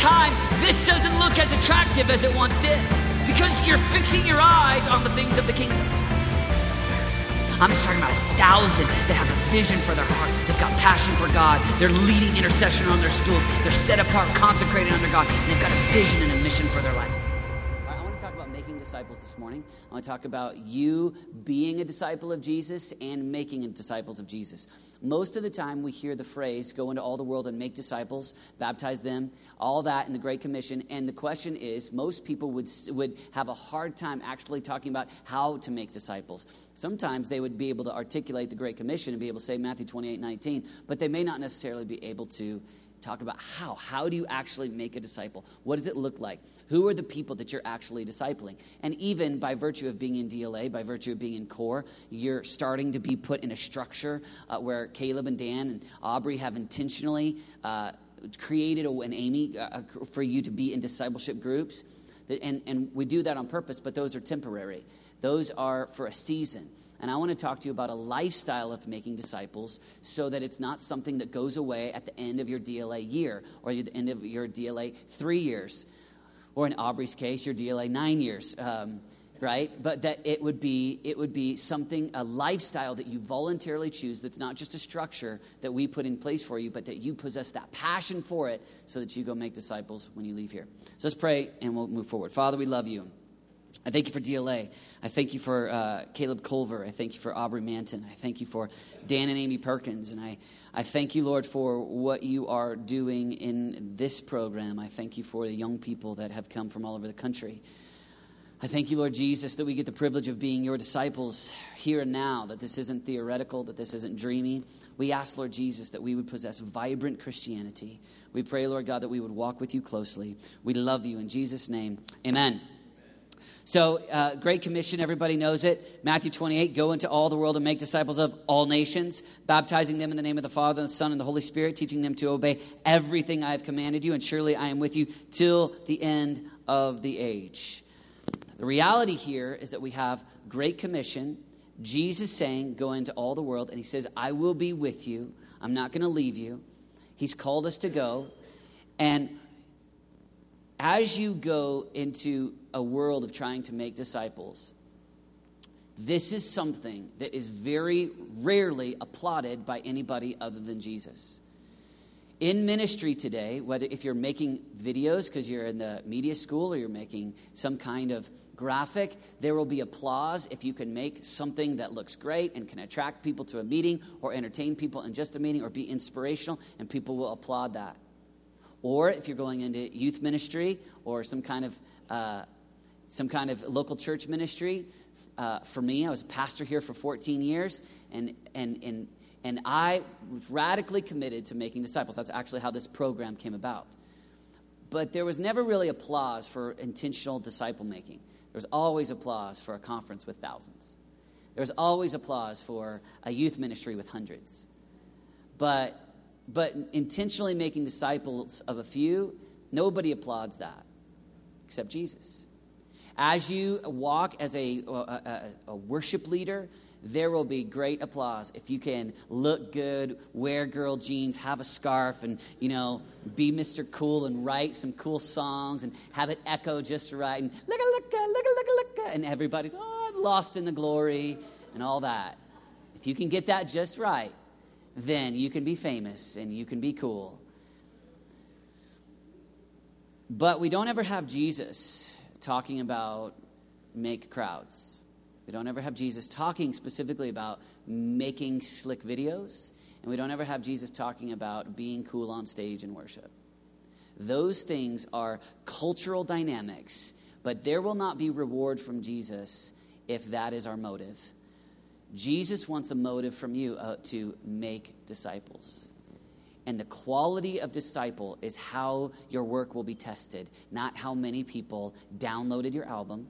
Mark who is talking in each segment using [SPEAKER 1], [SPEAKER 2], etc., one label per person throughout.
[SPEAKER 1] time, this doesn't look as attractive as it once did because you're fixing your eyes on the things of the kingdom. I'm just talking about a thousand that have a vision for their heart. They've got passion for God. They're leading intercession on their schools. They're set apart, consecrated under God. And they've got a vision and a mission for their life disciples this morning. I want to talk about you being a disciple of Jesus and making disciples of Jesus. Most of the time, we hear the phrase, go into all the world and make disciples, baptize them, all that in the Great Commission. And the question is, most people would, would have a hard time actually talking about how to make disciples. Sometimes they would be able to articulate the Great Commission and be able to say Matthew 28 19, but they may not necessarily be able to talk about how. How do you actually make a disciple? What does it look like? Who are the people that you're actually discipling? And even by virtue of being in DLA, by virtue of being in core, you're starting to be put in a structure uh, where Caleb and Dan and Aubrey have intentionally uh, created, a, and Amy, uh, for you to be in discipleship groups. And, and we do that on purpose, but those are temporary. Those are for a season. And I want to talk to you about a lifestyle of making disciples so that it's not something that goes away at the end of your DLA year or at the end of your DLA three years, or in Aubrey's case, your DLA nine years. Um, right? But that it would be it would be something a lifestyle that you voluntarily choose that's not just a structure that we put in place for you but that you possess that passion for it so that you go make disciples when you leave here. So let's pray and we'll move forward. Father we love you I thank you for DLA. I thank you for uh, Caleb Culver. I thank you for Aubrey Manton. I thank you for Dan and Amy Perkins. And I, I thank you, Lord, for what you are doing in this program. I thank you for the young people that have come from all over the country. I thank you, Lord Jesus, that we get the privilege of being your disciples here and now, that this isn't theoretical, that this isn't dreamy. We ask, Lord Jesus, that we would possess vibrant Christianity. We pray, Lord God, that we would walk with you closely. We love you. In Jesus' name, amen. So, uh, Great Commission, everybody knows it. Matthew 28 go into all the world and make disciples of all nations, baptizing them in the name of the Father, and the Son, and the Holy Spirit, teaching them to obey everything I have commanded you, and surely I am with you till the end of the age. The reality here is that we have Great Commission, Jesus saying, Go into all the world, and he says, I will be with you. I'm not going to leave you. He's called us to go. And as you go into a world of trying to make disciples, this is something that is very rarely applauded by anybody other than Jesus. In ministry today, whether if you're making videos because you're in the media school or you're making some kind of graphic, there will be applause if you can make something that looks great and can attract people to a meeting or entertain people in just a meeting or be inspirational, and people will applaud that. Or if you're going into youth ministry or some kind of uh, some kind of local church ministry. Uh, for me, I was a pastor here for 14 years, and and and and I was radically committed to making disciples. That's actually how this program came about. But there was never really applause for intentional disciple making. There was always applause for a conference with thousands. There was always applause for a youth ministry with hundreds. But but intentionally making disciples of a few, nobody applauds that except Jesus. As you walk as a, a, a, worship leader, there will be great applause if you can look good, wear girl jeans, have a scarf, and you know, be Mr. Cool and write some cool songs and have it echo just right. And look look look look a look and everybody's oh, I'm lost in the glory and all that. If you can get that just right, then you can be famous and you can be cool. But we don't ever have Jesus talking about make crowds. We don't ever have Jesus talking specifically about making slick videos. And we don't ever have Jesus talking about being cool on stage in worship. Those things are cultural dynamics, but there will not be reward from Jesus if that is our motive. Jesus wants a motive from you uh, to make disciples. And the quality of disciple is how your work will be tested, not how many people downloaded your album,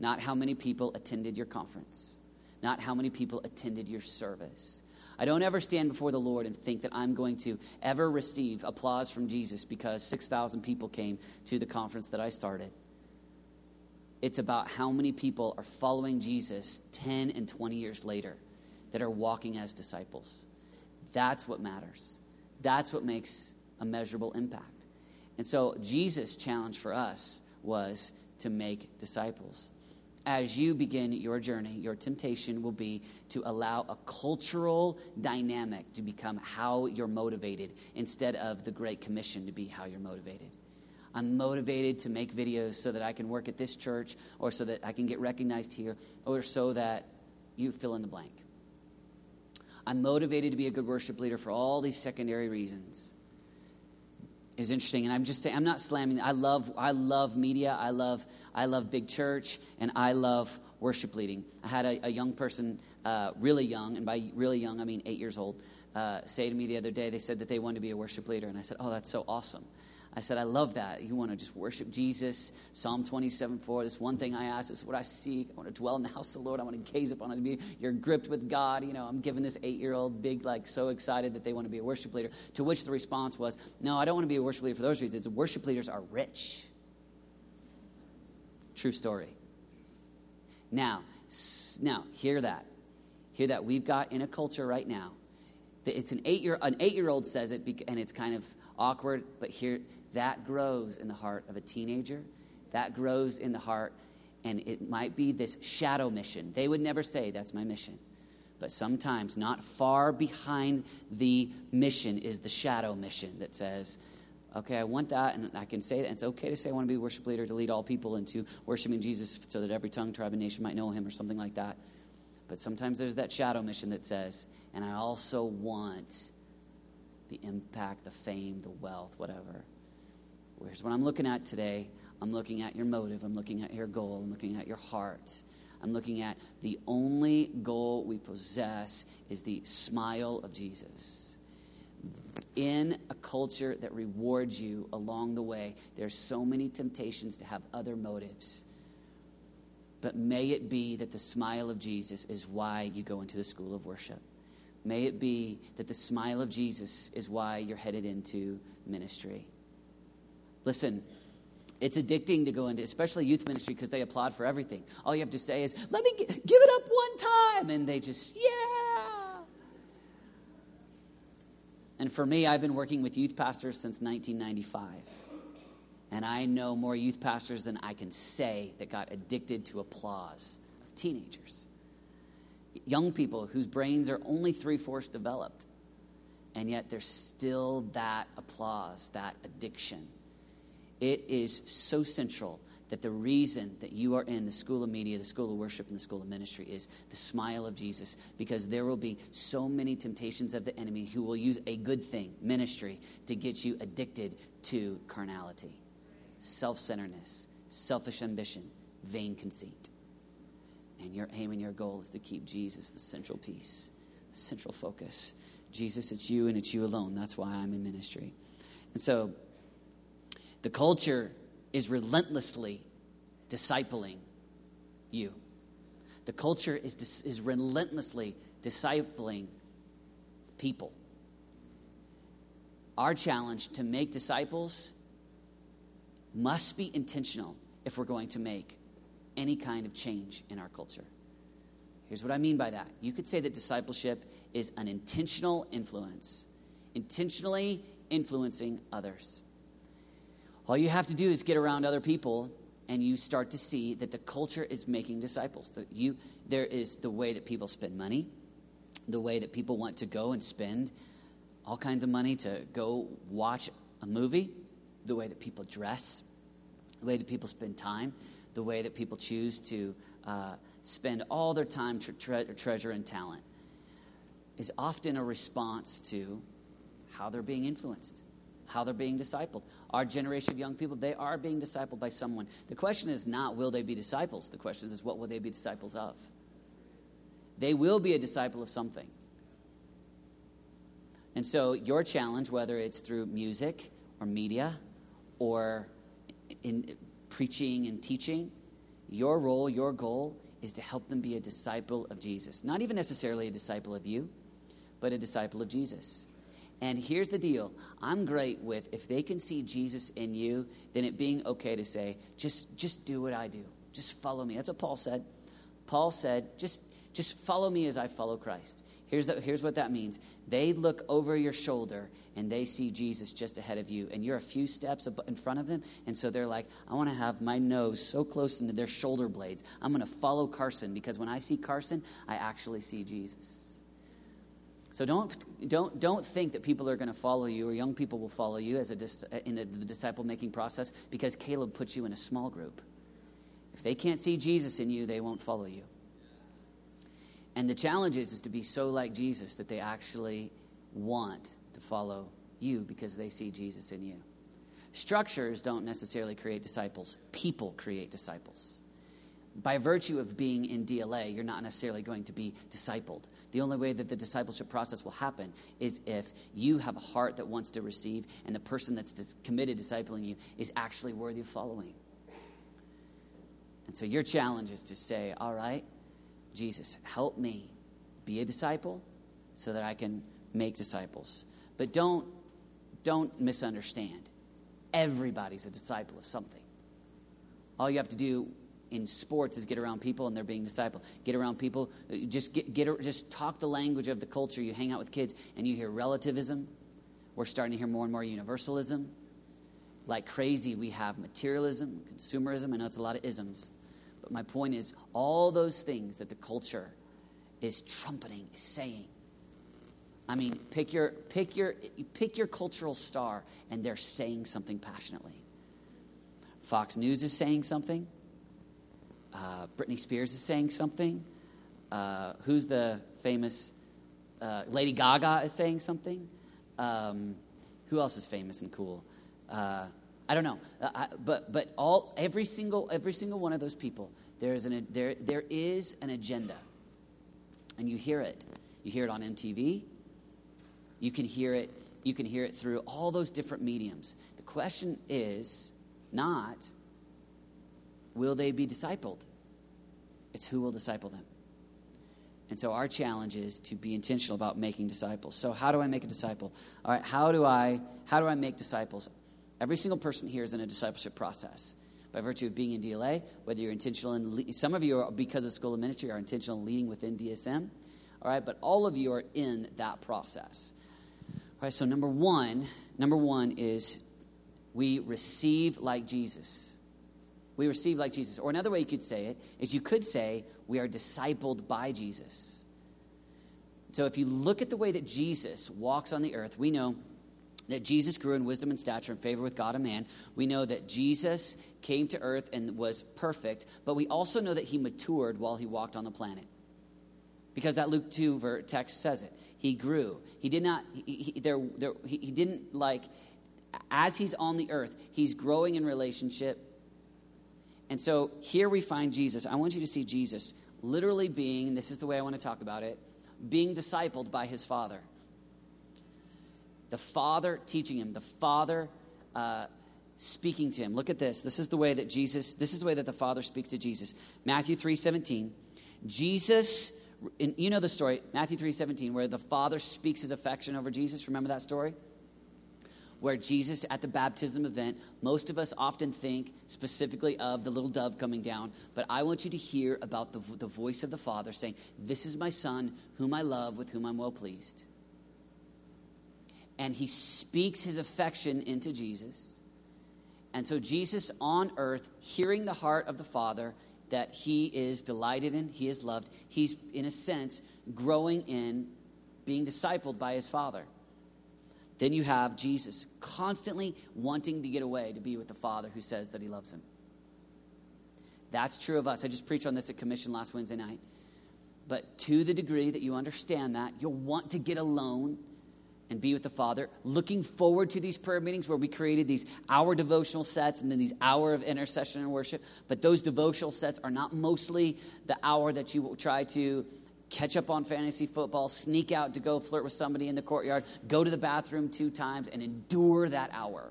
[SPEAKER 1] not how many people attended your conference, not how many people attended your service. I don't ever stand before the Lord and think that I'm going to ever receive applause from Jesus because 6,000 people came to the conference that I started. It's about how many people are following Jesus 10 and 20 years later that are walking as disciples. That's what matters. That's what makes a measurable impact. And so Jesus' challenge for us was to make disciples. As you begin your journey, your temptation will be to allow a cultural dynamic to become how you're motivated instead of the Great Commission to be how you're motivated. I'm motivated to make videos so that I can work at this church or so that I can get recognized here or so that you fill in the blank. I'm motivated to be a good worship leader for all these secondary reasons. Is interesting and i'm just saying i'm not slamming. I love i love media. I love i love big church and i love worship leading. I had a, a young person uh, really young and by really young i mean eight years old uh, say to me the other day they said that they wanted to be a worship leader and i said oh that's so awesome I said, I love that. You want to just worship Jesus. Psalm 27 4. This one thing I ask this is what I seek. I want to dwell in the house of the Lord. I want to gaze upon his beauty. You're gripped with God. You know, I'm giving this eight year old big, like, so excited that they want to be a worship leader. To which the response was, No, I don't want to be a worship leader for those reasons. Worship leaders are rich. True story. Now, now, hear that. Hear that. We've got in a culture right now. It's an eight year an eight year old says it, and it's kind of awkward. But here, that grows in the heart of a teenager. That grows in the heart, and it might be this shadow mission. They would never say, That's my mission. But sometimes, not far behind the mission, is the shadow mission that says, Okay, I want that, and I can say that. It's okay to say I want to be a worship leader to lead all people into worshiping Jesus so that every tongue, tribe, and nation might know him, or something like that. But sometimes there's that shadow mission that says, And I also want the impact, the fame, the wealth, whatever. Here's what I'm looking at today I'm looking at your motive, I'm looking at your goal, I'm looking at your heart. I'm looking at the only goal we possess is the smile of Jesus. In a culture that rewards you along the way, there's so many temptations to have other motives. But may it be that the smile of Jesus is why you go into the school of worship. May it be that the smile of Jesus is why you're headed into ministry. Listen, it's addicting to go into, especially youth ministry, because they applaud for everything. All you have to say is, let me give it up one time. And they just, yeah. And for me, I've been working with youth pastors since 1995. And I know more youth pastors than I can say that got addicted to applause of teenagers. Young people whose brains are only three fourths developed. And yet there's still that applause, that addiction. It is so central that the reason that you are in the school of media, the school of worship, and the school of ministry is the smile of Jesus, because there will be so many temptations of the enemy who will use a good thing, ministry, to get you addicted to carnality, self centeredness, selfish ambition, vain conceit. And your aim and your goal is to keep Jesus the central piece, the central focus. Jesus, it's you and it's you alone. That's why I'm in ministry. And so, the culture is relentlessly discipling you. The culture is, is relentlessly discipling people. Our challenge to make disciples must be intentional if we're going to make any kind of change in our culture. Here's what I mean by that. You could say that discipleship is an intentional influence, intentionally influencing others. All you have to do is get around other people and you start to see that the culture is making disciples. That you, there is the way that people spend money, the way that people want to go and spend all kinds of money to go watch a movie, the way that people dress, the way that people spend time, the way that people choose to uh, spend all their time, tre- tre- treasure, and talent is often a response to how they're being influenced how they're being discipled. Our generation of young people, they are being discipled by someone. The question is not will they be disciples? The question is what will they be disciples of? They will be a disciple of something. And so, your challenge, whether it's through music or media or in preaching and teaching, your role, your goal is to help them be a disciple of Jesus. Not even necessarily a disciple of you, but a disciple of Jesus. And here's the deal I'm great with if they can see Jesus in you, then it being okay to say, just, just do what I do. Just follow me. That's what Paul said. Paul said, just, just follow me as I follow Christ. Here's, the, here's what that means they look over your shoulder and they see Jesus just ahead of you, and you're a few steps in front of them. And so they're like, I want to have my nose so close into their shoulder blades. I'm going to follow Carson because when I see Carson, I actually see Jesus. So don't, don't, don't think that people are going to follow you or young people will follow you as a, in the disciple making process because Caleb puts you in a small group. If they can't see Jesus in you, they won't follow you. And the challenge is, is to be so like Jesus that they actually want to follow you because they see Jesus in you. Structures don't necessarily create disciples, people create disciples. By virtue of being in DLA, you're not necessarily going to be discipled. The only way that the discipleship process will happen is if you have a heart that wants to receive and the person that's committed discipling you is actually worthy of following. And so your challenge is to say, all right, Jesus, help me be a disciple so that I can make disciples. But don't, don't misunderstand. Everybody's a disciple of something. All you have to do in sports is get around people and they're being discipled. Get around people, uh, just get, get just talk the language of the culture. You hang out with kids and you hear relativism. We're starting to hear more and more universalism. Like crazy, we have materialism, consumerism. I know it's a lot of isms. But my point is, all those things that the culture is trumpeting, is saying. I mean, pick your, pick your, pick your cultural star, and they're saying something passionately. Fox News is saying something. Uh, Britney Spears is saying something. Uh, who's the famous? Uh, Lady Gaga is saying something. Um, who else is famous and cool? Uh, I don't know, uh, I, but but all every single every single one of those people there is an there there is an agenda, and you hear it. You hear it on MTV. You can hear it. You can hear it through all those different mediums. The question is not will they be discipled. It's who will disciple them. And so our challenge is to be intentional about making disciples. So how do I make a disciple? All right, how do I how do I make disciples? Every single person here is in a discipleship process by virtue of being in DLA, whether you're intentional in, le- some of you are, because of School of Ministry, are intentional in leading within DSM, all right, but all of you are in that process. All right, so number one, number one is we receive like Jesus. We receive like Jesus. Or another way you could say it is you could say we are discipled by Jesus. So if you look at the way that Jesus walks on the earth, we know that Jesus grew in wisdom and stature and favor with God and man. We know that Jesus came to earth and was perfect, but we also know that he matured while he walked on the planet. Because that Luke 2 text says it. He grew. He did not, he, he there, there, he, he didn't like, as he's on the earth, he's growing in relationship. And so here we find Jesus. I want you to see Jesus literally being, this is the way I want to talk about it, being discipled by his Father. The Father teaching him, the Father uh, speaking to him. Look at this. This is the way that Jesus, this is the way that the Father speaks to Jesus. Matthew 3 17. Jesus, you know the story, Matthew 3 17, where the Father speaks his affection over Jesus. Remember that story? Where Jesus at the baptism event, most of us often think specifically of the little dove coming down, but I want you to hear about the, the voice of the Father saying, This is my Son, whom I love, with whom I'm well pleased and he speaks his affection into Jesus. And so, Jesus on earth, hearing the heart of the Father that he is delighted in, he is loved, he's, in a sense, growing in being discipled by his Father. Then you have Jesus constantly wanting to get away to be with the Father who says that he loves him. That's true of us. I just preached on this at Commission last Wednesday night. But to the degree that you understand that, you'll want to get alone and be with the Father. Looking forward to these prayer meetings where we created these hour devotional sets and then these hour of intercession and worship. But those devotional sets are not mostly the hour that you will try to catch up on fantasy football, sneak out to go flirt with somebody in the courtyard, go to the bathroom two times, and endure that hour.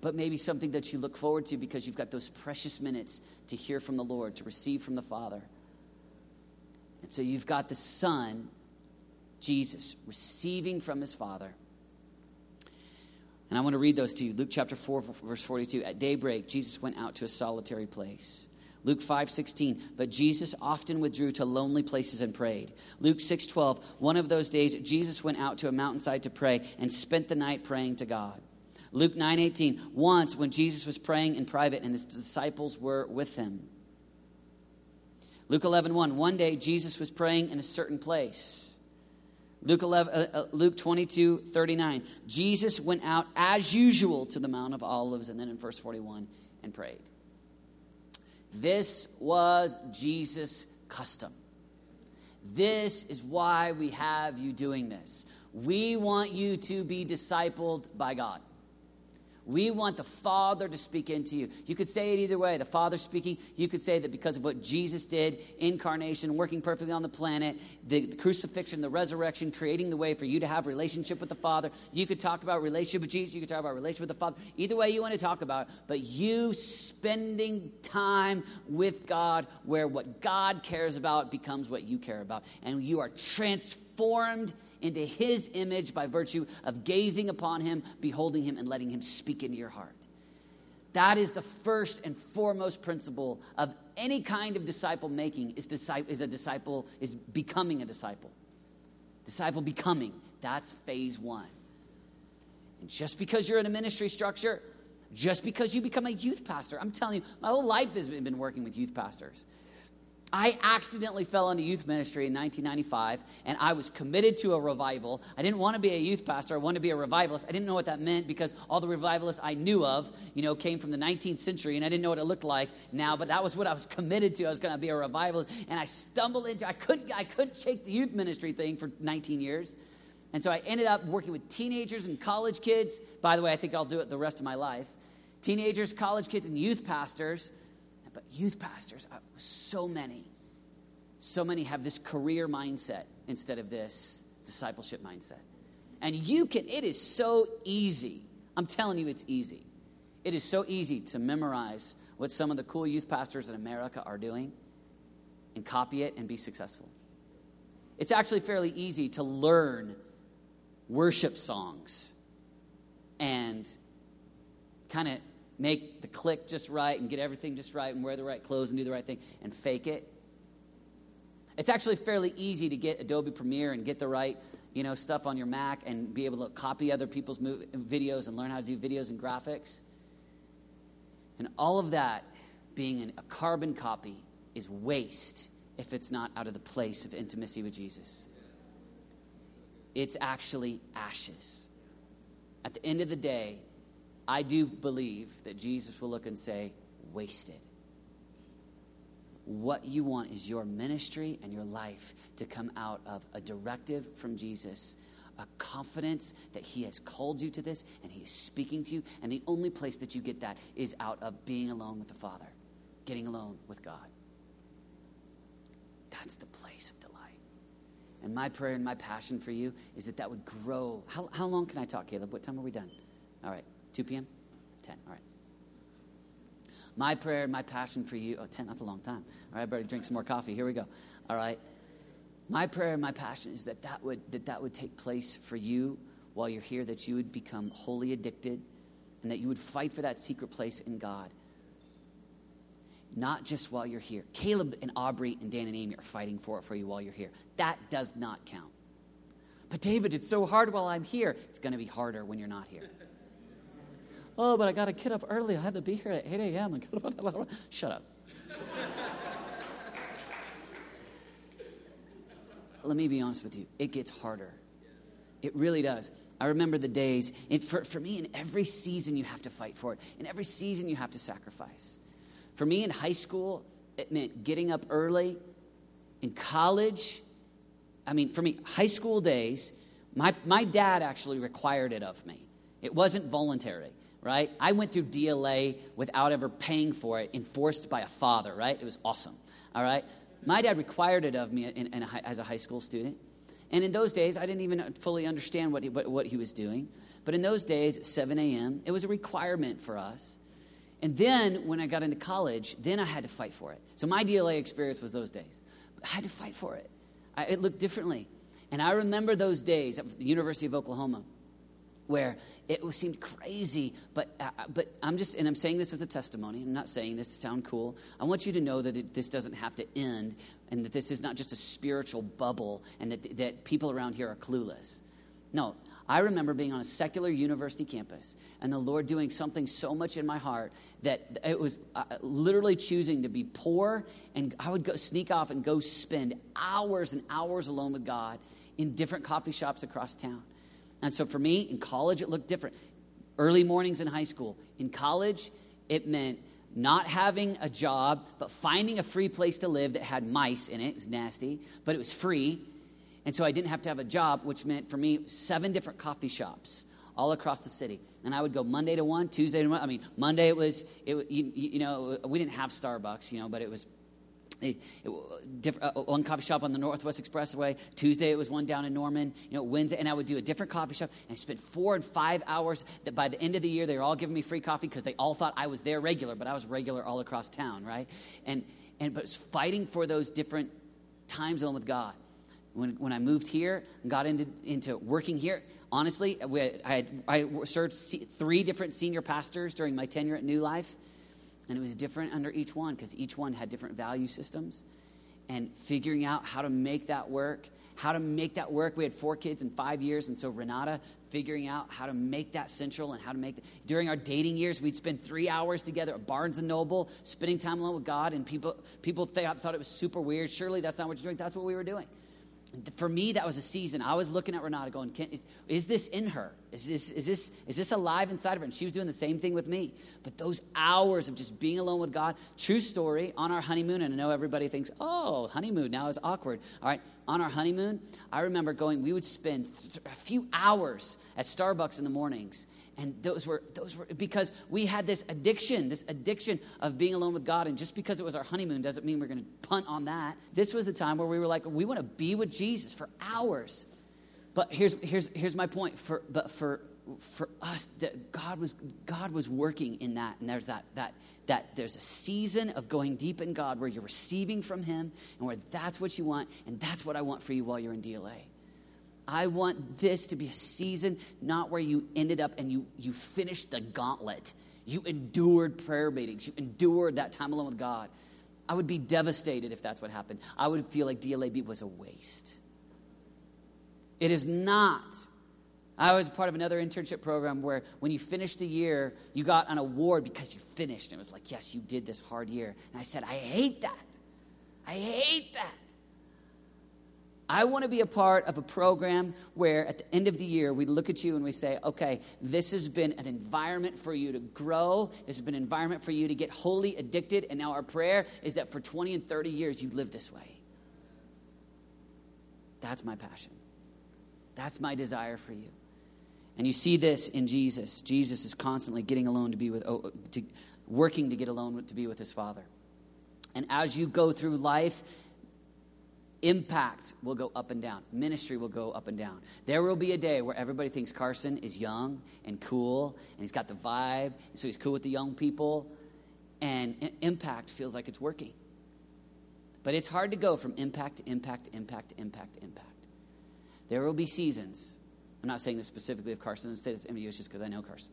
[SPEAKER 1] But maybe something that you look forward to because you've got those precious minutes to hear from the Lord, to receive from the Father. And so you've got the Son Jesus receiving from his Father. And I want to read those to you. Luke chapter 4, verse 42. At daybreak, Jesus went out to a solitary place Luke 5 16, but Jesus often withdrew to lonely places and prayed. Luke 6 12, one of those days, Jesus went out to a mountainside to pray and spent the night praying to God. Luke 9 18, once when Jesus was praying in private and his disciples were with him. Luke 11 1, one day Jesus was praying in a certain place. Luke, 11, uh, uh, Luke 22 39, Jesus went out as usual to the Mount of Olives, and then in verse 41, and prayed. This was Jesus' custom. This is why we have you doing this. We want you to be discipled by God. We want the Father to speak into you. You could say it either way. The Father speaking, you could say that because of what Jesus did, incarnation, working perfectly on the planet, the crucifixion, the resurrection, creating the way for you to have relationship with the Father. You could talk about relationship with Jesus, you could talk about relationship with the Father. Either way you want to talk about, it, but you spending time with God where what God cares about becomes what you care about. And you are transformed into his image by virtue of gazing upon him, beholding him, and letting him speak into your heart. That is the first and foremost principle of any kind of disciple making is, disciple, is a disciple, is becoming a disciple. Disciple becoming. That's phase one. And just because you're in a ministry structure, just because you become a youth pastor, I'm telling you, my whole life has been working with youth pastors. I accidentally fell into youth ministry in 1995, and I was committed to a revival. I didn't want to be a youth pastor. I wanted to be a revivalist. I didn't know what that meant because all the revivalists I knew of, you know, came from the 19th century, and I didn't know what it looked like now. But that was what I was committed to. I was going to be a revivalist, and I stumbled into. I couldn't. I couldn't shake the youth ministry thing for 19 years, and so I ended up working with teenagers and college kids. By the way, I think I'll do it the rest of my life. Teenagers, college kids, and youth pastors but youth pastors, uh, so many, so many have this career mindset instead of this discipleship mindset. And you can, it is so easy. I'm telling you, it's easy. It is so easy to memorize what some of the cool youth pastors in America are doing and copy it and be successful. It's actually fairly easy to learn worship songs and kind of make the click just right and get everything just right and wear the right clothes and do the right thing and fake it. It's actually fairly easy to get Adobe Premiere and get the right, you know, stuff on your Mac and be able to copy other people's videos and learn how to do videos and graphics. And all of that being an, a carbon copy is waste if it's not out of the place of intimacy with Jesus. It's actually ashes. At the end of the day, I do believe that Jesus will look and say, wasted. What you want is your ministry and your life to come out of a directive from Jesus, a confidence that He has called you to this and He is speaking to you. And the only place that you get that is out of being alone with the Father, getting alone with God. That's the place of delight. And my prayer and my passion for you is that that would grow. How, how long can I talk, Caleb? What time are we done? All right. 2 p.m.? 10. All right. My prayer, and my passion for you. Oh, 10, that's a long time. All right, I better drink some more coffee. Here we go. All right. My prayer and my passion is that that would, that, that would take place for you while you're here, that you would become wholly addicted, and that you would fight for that secret place in God. Not just while you're here. Caleb and Aubrey and Dan and Amy are fighting for it for you while you're here. That does not count. But David, it's so hard while I'm here. It's going to be harder when you're not here. Oh, but I got to get up early. I had to be here at 8 a.m. Shut up. Let me be honest with you. It gets harder. It really does. I remember the days, for, for me, in every season, you have to fight for it. In every season, you have to sacrifice. For me, in high school, it meant getting up early. In college, I mean, for me, high school days, my, my dad actually required it of me. It wasn't voluntary right? I went through DLA without ever paying for it, enforced by a father, right? It was awesome, all right? My dad required it of me in, in a, as a high school student. And in those days, I didn't even fully understand what he, what, what he was doing. But in those days, at 7 a.m., it was a requirement for us. And then when I got into college, then I had to fight for it. So my DLA experience was those days. I had to fight for it. I, it looked differently. And I remember those days at the University of Oklahoma where it seemed crazy, but, uh, but I'm just, and I'm saying this as a testimony. I'm not saying this to sound cool. I want you to know that it, this doesn't have to end and that this is not just a spiritual bubble and that, that people around here are clueless. No, I remember being on a secular university campus and the Lord doing something so much in my heart that it was uh, literally choosing to be poor and I would go sneak off and go spend hours and hours alone with God in different coffee shops across town. And so for me, in college, it looked different. Early mornings in high school. In college, it meant not having a job, but finding a free place to live that had mice in it. It was nasty, but it was free. And so I didn't have to have a job, which meant for me seven different coffee shops all across the city. And I would go Monday to one, Tuesday to one. I mean, Monday it was, it, you, you know, we didn't have Starbucks, you know, but it was it, it, uh, one coffee shop on the Northwest Expressway. Tuesday it was one down in Norman. You know, Wednesday, and I would do a different coffee shop and spend four and five hours. That by the end of the year, they were all giving me free coffee because they all thought I was their regular, but I was regular all across town, right? And and but fighting for those different time zone with God. When, when I moved here and got into, into working here, honestly, had, I, had, I served three different senior pastors during my tenure at New Life. And it was different under each one because each one had different value systems. And figuring out how to make that work, how to make that work. We had four kids in five years, and so Renata figuring out how to make that central and how to make that. During our dating years, we'd spend three hours together at Barnes and Noble, spending time alone with God, and people people thought, thought it was super weird. Surely that's not what you're doing. That's what we were doing for me, that was a season. I was looking at Renata going, is, is, this in her? Is this, is, this, is this alive inside of her? And she was doing the same thing with me. But those hours of just being alone with God, true story, on our honeymoon, and I know everybody thinks, oh, honeymoon, now it's awkward. All right, on our honeymoon, I remember going, we would spend th- a few hours at Starbucks in the mornings and those were those were because we had this addiction this addiction of being alone with god. And just because it was our honeymoon doesn't mean we're going to punt on that. This was the time where we were like we want to be with jesus for hours. But here's here's here's my point. For but for for us that god was god was working in that. And there's that that that there's a season of going deep in god where you're receiving from him and where that's what you want and that's what i want for you while you're in dla I want this to be a season not where you ended up and you, you finished the gauntlet. You endured prayer meetings, you endured that time alone with God. I would be devastated if that's what happened. I would feel like DLAB was a waste. It is not. I was part of another internship program where when you finished the year, you got an award because you finished. And it was like, yes, you did this hard year. And I said, I hate that. I hate that. I want to be a part of a program where at the end of the year we look at you and we say, okay, this has been an environment for you to grow. This has been an environment for you to get wholly addicted. And now our prayer is that for 20 and 30 years you live this way. That's my passion. That's my desire for you. And you see this in Jesus. Jesus is constantly getting alone to be with, oh, to, working to get alone to be with his Father. And as you go through life, Impact will go up and down. Ministry will go up and down. There will be a day where everybody thinks Carson is young and cool, and he's got the vibe, so he's cool with the young people, and impact feels like it's working. But it's hard to go from impact to impact to impact to impact to impact. There will be seasons. I'm not saying this specifically of Carson. I'm saying this to just because I know Carson.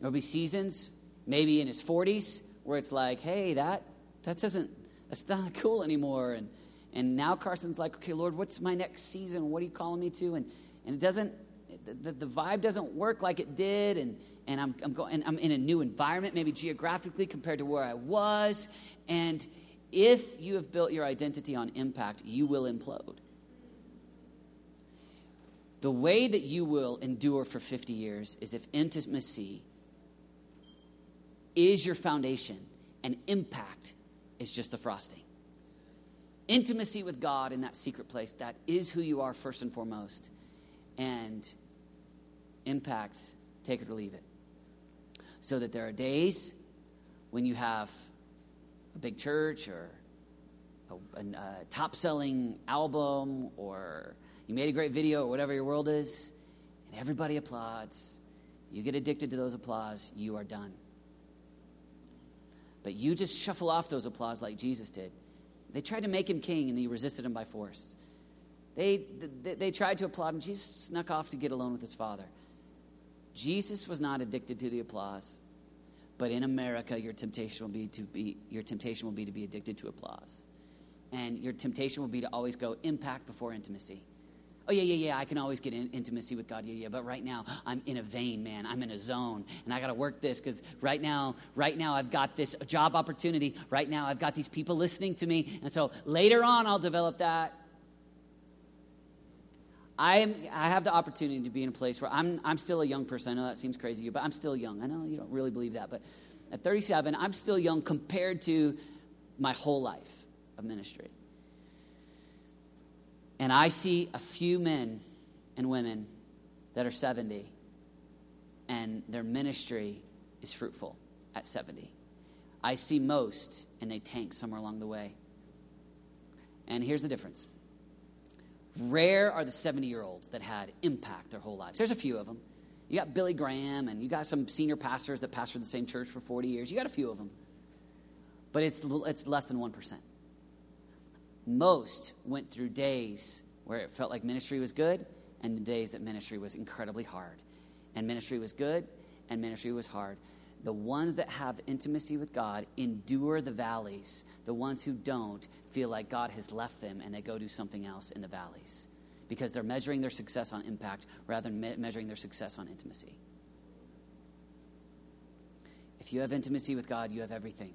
[SPEAKER 1] There will be seasons, maybe in his 40s, where it's like, hey, that that doesn't that's not cool anymore, and and now Carson's like, okay, Lord, what's my next season? What are you calling me to? And, and it doesn't, the, the vibe doesn't work like it did. And, and I'm, I'm, going, I'm in a new environment, maybe geographically compared to where I was. And if you have built your identity on impact, you will implode. The way that you will endure for 50 years is if intimacy is your foundation and impact is just the frosting intimacy with God in that secret place. That is who you are first and foremost. And impacts, take it or leave it. So that there are days when you have a big church or a, a, a uh, top selling album or you made a great video or whatever your world is, and everybody applauds. You get addicted to those applause, you are done. But you just shuffle off those applause like Jesus did. They tried to make him king, and he resisted him by force. They, they, they tried to applaud him. Jesus snuck off to get alone with his father. Jesus was not addicted to the applause, but in America, your temptation will be to be your temptation will be to be addicted to applause, and your temptation will be to always go impact before intimacy. Oh yeah, yeah, yeah. I can always get in intimacy with God. Yeah, yeah. But right now, I'm in a vein, man. I'm in a zone, and I got to work this because right now, right now, I've got this job opportunity. Right now, I've got these people listening to me, and so later on, I'll develop that. I, am, I have the opportunity to be in a place where I'm, I'm still a young person. I know that seems crazy to you, but I'm still young. I know you don't really believe that, but at 37, I'm still young compared to my whole life of ministry. And I see a few men and women that are 70, and their ministry is fruitful at 70. I see most, and they tank somewhere along the way. And here's the difference Rare are the 70 year olds that had impact their whole lives. There's a few of them. You got Billy Graham, and you got some senior pastors that pastored the same church for 40 years. You got a few of them. But it's, it's less than 1%. Most went through days where it felt like ministry was good, and the days that ministry was incredibly hard. And ministry was good, and ministry was hard. The ones that have intimacy with God endure the valleys. The ones who don't feel like God has left them and they go do something else in the valleys because they're measuring their success on impact rather than me- measuring their success on intimacy. If you have intimacy with God, you have everything.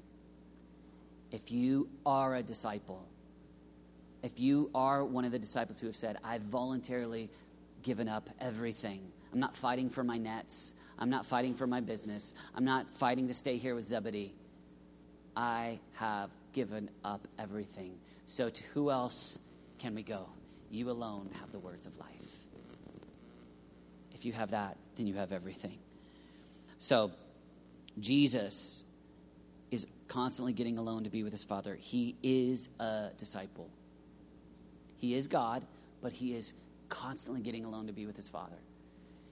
[SPEAKER 1] If you are a disciple, if you are one of the disciples who have said, I've voluntarily given up everything, I'm not fighting for my nets, I'm not fighting for my business. I'm not fighting to stay here with Zebedee. I have given up everything. So, to who else can we go? You alone have the words of life. If you have that, then you have everything. So, Jesus is constantly getting alone to be with his Father. He is a disciple. He is God, but he is constantly getting alone to be with his Father.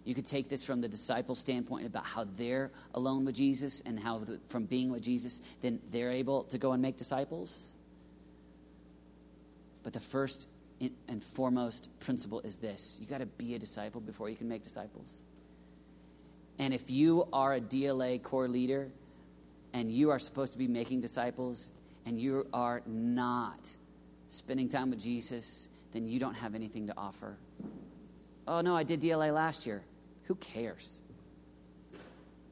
[SPEAKER 1] You could take this from the disciple standpoint about how they're alone with Jesus and how, the, from being with Jesus, then they're able to go and make disciples. But the first and foremost principle is this you got to be a disciple before you can make disciples. And if you are a DLA core leader and you are supposed to be making disciples and you are not spending time with Jesus, then you don't have anything to offer. Oh, no, I did DLA last year. Who cares?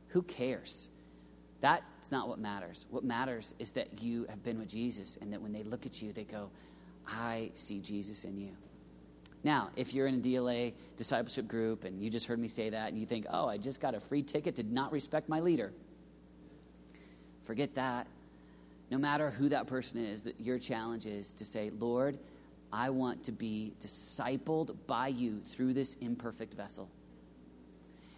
[SPEAKER 1] Who cares? That's not what matters. What matters is that you have been with Jesus and that when they look at you, they go, I see Jesus in you. Now, if you're in a DLA discipleship group and you just heard me say that and you think, oh, I just got a free ticket to not respect my leader, forget that. No matter who that person is, that your challenge is to say, Lord, I want to be discipled by you through this imperfect vessel.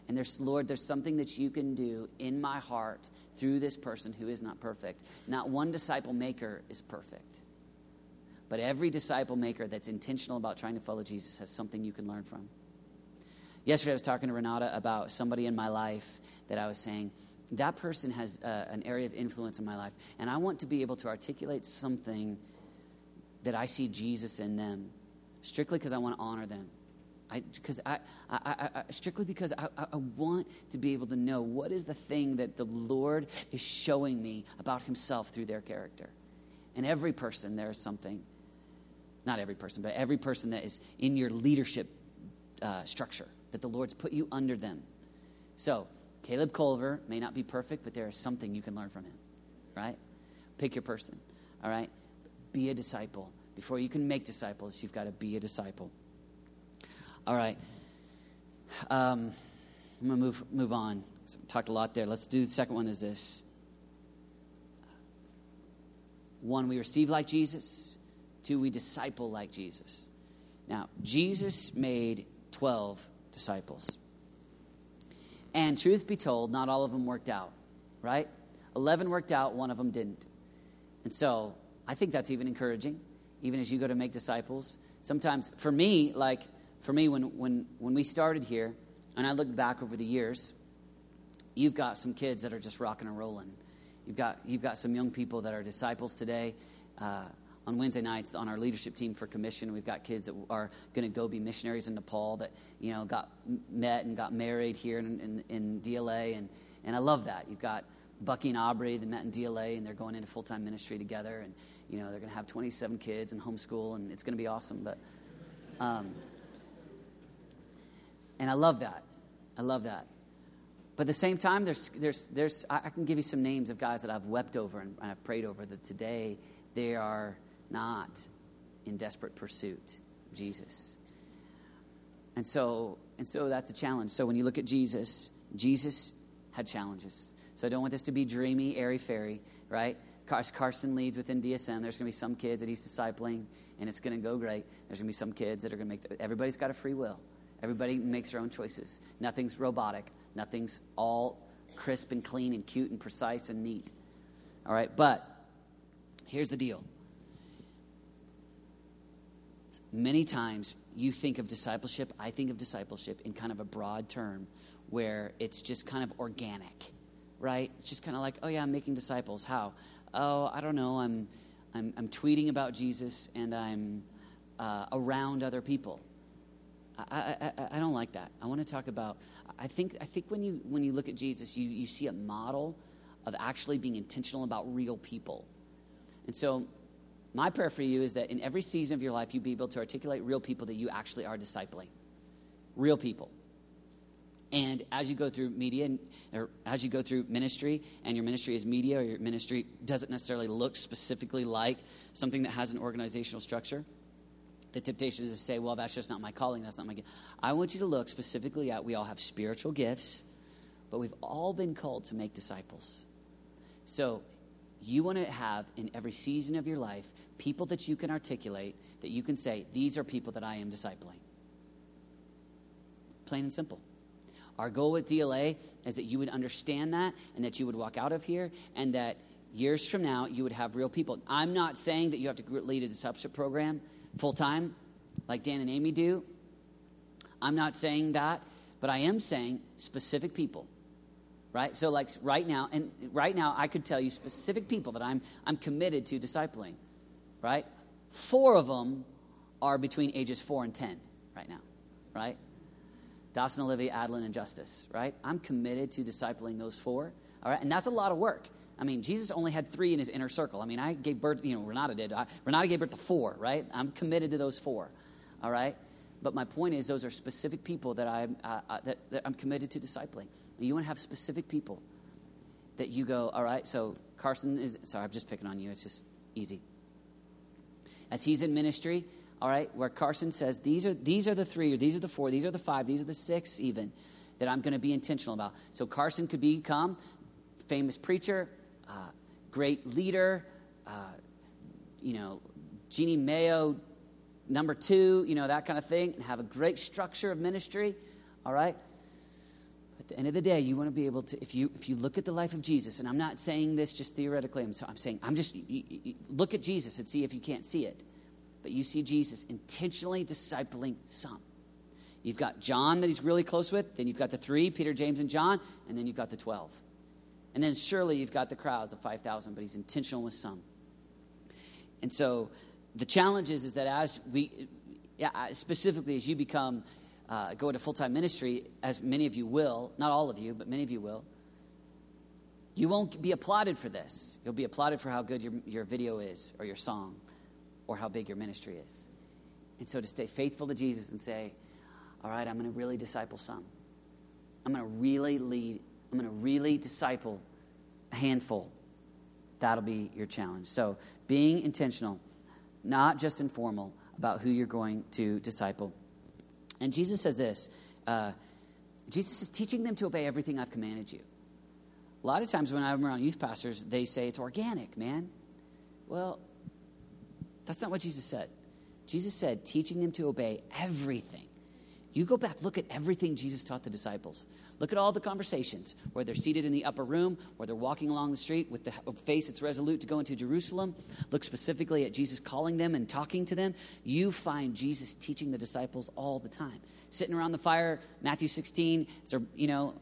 [SPEAKER 1] And there's, Lord, there's something that you can do in my heart through this person who is not perfect. Not one disciple maker is perfect. But every disciple maker that's intentional about trying to follow Jesus has something you can learn from. Yesterday, I was talking to Renata about somebody in my life that I was saying, that person has uh, an area of influence in my life, and I want to be able to articulate something that I see Jesus in them, strictly because I want to honor them. I, because I, I, I, strictly because I, I want to be able to know what is the thing that the Lord is showing me about Himself through their character. And every person, there is something, not every person, but every person that is in your leadership uh, structure, that the Lord's put you under them. So, Caleb Culver may not be perfect, but there is something you can learn from him, right? Pick your person, all right? Be a disciple. Before you can make disciples, you've got to be a disciple. All right. Um, I'm going to move, move on. Talked a lot there. Let's do the second one is this. One, we receive like Jesus. Two, we disciple like Jesus. Now, Jesus made 12 disciples. And truth be told, not all of them worked out, right? 11 worked out, one of them didn't. And so I think that's even encouraging, even as you go to make disciples. Sometimes, for me, like, for me, when, when, when we started here, and I look back over the years, you've got some kids that are just rocking and rolling. You've got, you've got some young people that are disciples today. Uh, on Wednesday nights on our leadership team for commission. We've got kids that are going to go be missionaries in Nepal that you know got met and got married here in, in, in DLA, and and I love that. You've got Bucky and Aubrey that met in DLA, and they're going into full time ministry together, and you know they're going to have 27 kids and homeschool, and it's going to be awesome. But um, and I love that. I love that. But at the same time, there's, there's, there's, I can give you some names of guys that I've wept over and I've prayed over that today they are not in desperate pursuit of Jesus. And so, and so that's a challenge. So when you look at Jesus, Jesus had challenges. So I don't want this to be dreamy, airy fairy, right? Carson leads within DSM. There's going to be some kids that he's discipling, and it's going to go great. There's going to be some kids that are going to make. The, everybody's got a free will. Everybody makes their own choices. Nothing's robotic. Nothing's all crisp and clean and cute and precise and neat. All right, but here's the deal. Many times you think of discipleship, I think of discipleship in kind of a broad term where it's just kind of organic, right? It's just kind of like, oh yeah, I'm making disciples. How? Oh, I don't know. I'm, I'm, I'm tweeting about Jesus and I'm uh, around other people. I, I, I, don't like that. I want to talk about. I think I think when you when you look at Jesus, you you see a model of actually being intentional about real people. And so, my prayer for you is that in every season of your life, you be able to articulate real people that you actually are discipling, real people. And as you go through media, or as you go through ministry, and your ministry is media, or your ministry doesn't necessarily look specifically like something that has an organizational structure the temptation is to say, well, that's just not my calling. That's not my gift. I want you to look specifically at we all have spiritual gifts, but we've all been called to make disciples. So you want to have in every season of your life people that you can articulate that you can say, these are people that I am discipling. Plain and simple. Our goal with DLA is that you would understand that and that you would walk out of here and that years from now you would have real people. I'm not saying that you have to lead a discipleship program full time, like Dan and Amy do. I'm not saying that, but I am saying specific people. Right? So like right now, and right now I could tell you specific people that I'm I'm committed to discipling. Right? Four of them are between ages four and ten right now. Right? Dawson, Olivia, Adeline, and Justice, right? I'm committed to discipling those four, all right? And that's a lot of work. I mean, Jesus only had three in his inner circle. I mean, I gave birth, you know, Renata did. I, Renata gave birth to four, right? I'm committed to those four, all right? But my point is, those are specific people that I'm, uh, uh, that, that I'm committed to discipling. You want to have specific people that you go, all right, so Carson is, sorry, I'm just picking on you. It's just easy. As he's in ministry, all right, where Carson says, these are, these are the three, or these are the four, these are the five, these are the six, even, that I'm going to be intentional about. So Carson could become famous preacher, uh, great leader, uh, you know, Jeanne Mayo, number two, you know, that kind of thing, and have a great structure of ministry, all right? The end of the day, you want to be able to, if you, if you look at the life of Jesus, and I'm not saying this just theoretically, I'm, so, I'm saying, I'm just, you, you, look at Jesus and see if you can't see it. But you see Jesus intentionally discipling some. You've got John that he's really close with, then you've got the three, Peter, James, and John, and then you've got the 12. And then surely you've got the crowds of 5,000, but he's intentional with some. And so the challenge is, is that as we, specifically as you become, uh, go into full time ministry, as many of you will, not all of you, but many of you will, you won't be applauded for this. You'll be applauded for how good your, your video is, or your song, or how big your ministry is. And so to stay faithful to Jesus and say, all right, I'm going to really disciple some. I'm going to really lead I'm going to really disciple a handful. That'll be your challenge. So, being intentional, not just informal, about who you're going to disciple. And Jesus says this uh, Jesus is teaching them to obey everything I've commanded you. A lot of times when I'm around youth pastors, they say it's organic, man. Well, that's not what Jesus said. Jesus said, teaching them to obey everything you go back, look at everything Jesus taught the disciples. Look at all the conversations where they're seated in the upper room, where they're walking along the street with the face that's resolute to go into Jerusalem. Look specifically at Jesus calling them and talking to them. You find Jesus teaching the disciples all the time. Sitting around the fire, Matthew 16, so, you know,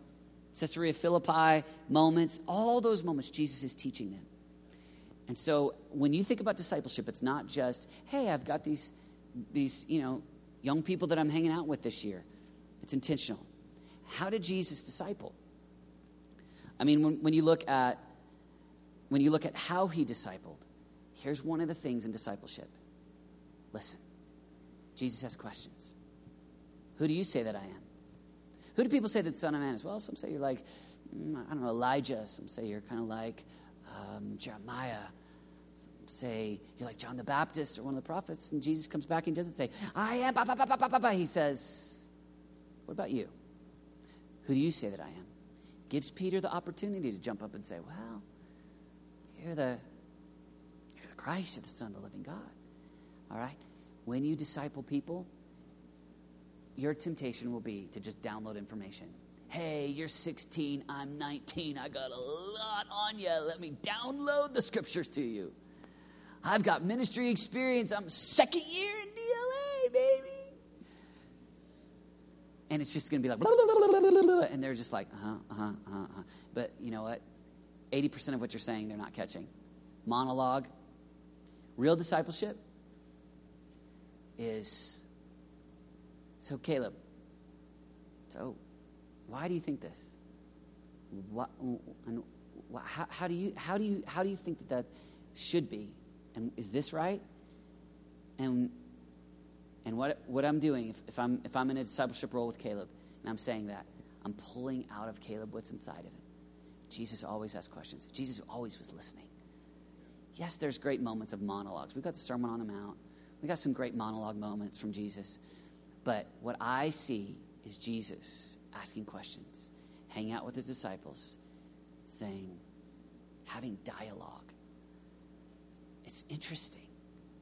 [SPEAKER 1] Caesarea Philippi moments, all those moments, Jesus is teaching them. And so when you think about discipleship, it's not just, hey, I've got these, these, you know, young people that I'm hanging out with this year. It's intentional. How did Jesus disciple? I mean, when, when you look at when you look at how he discipled, here's one of the things in discipleship. Listen. Jesus has questions. Who do you say that I am? Who do people say that the Son of Man is? Well, some say you're like, mm, I don't know, Elijah. Some say you're kind of like um, Jeremiah. Say you're like John the Baptist or one of the prophets. And Jesus comes back and doesn't say, I am, bah, bah, bah, bah, bah. he says, What about you? Who do you say that I am? Gives Peter the opportunity to jump up and say, Well, you're the, you're the Christ, you're the Son of the living God. All right? When you disciple people, your temptation will be to just download information. Hey, you're 16, I'm 19, I got a lot on you. Let me download the scriptures to you. I've got ministry experience. I'm second year in DLA, baby. And it's just going to be like, blah, blah, blah, and they're just like, uh huh, uh huh, uh huh. But you know what? 80% of what you're saying, they're not catching. Monologue. Real discipleship is so, Caleb, so why do you think this? What, and how, how, do you, how, do you, how do you think that that should be? And is this right? And, and what, what I'm doing, if, if, I'm, if I'm in a discipleship role with Caleb, and I'm saying that, I'm pulling out of Caleb what's inside of him. Jesus always asked questions. Jesus always was listening. Yes, there's great moments of monologues. We've got the Sermon on the Mount. We got some great monologue moments from Jesus. But what I see is Jesus asking questions, hanging out with his disciples, saying, having dialogue. It's interesting.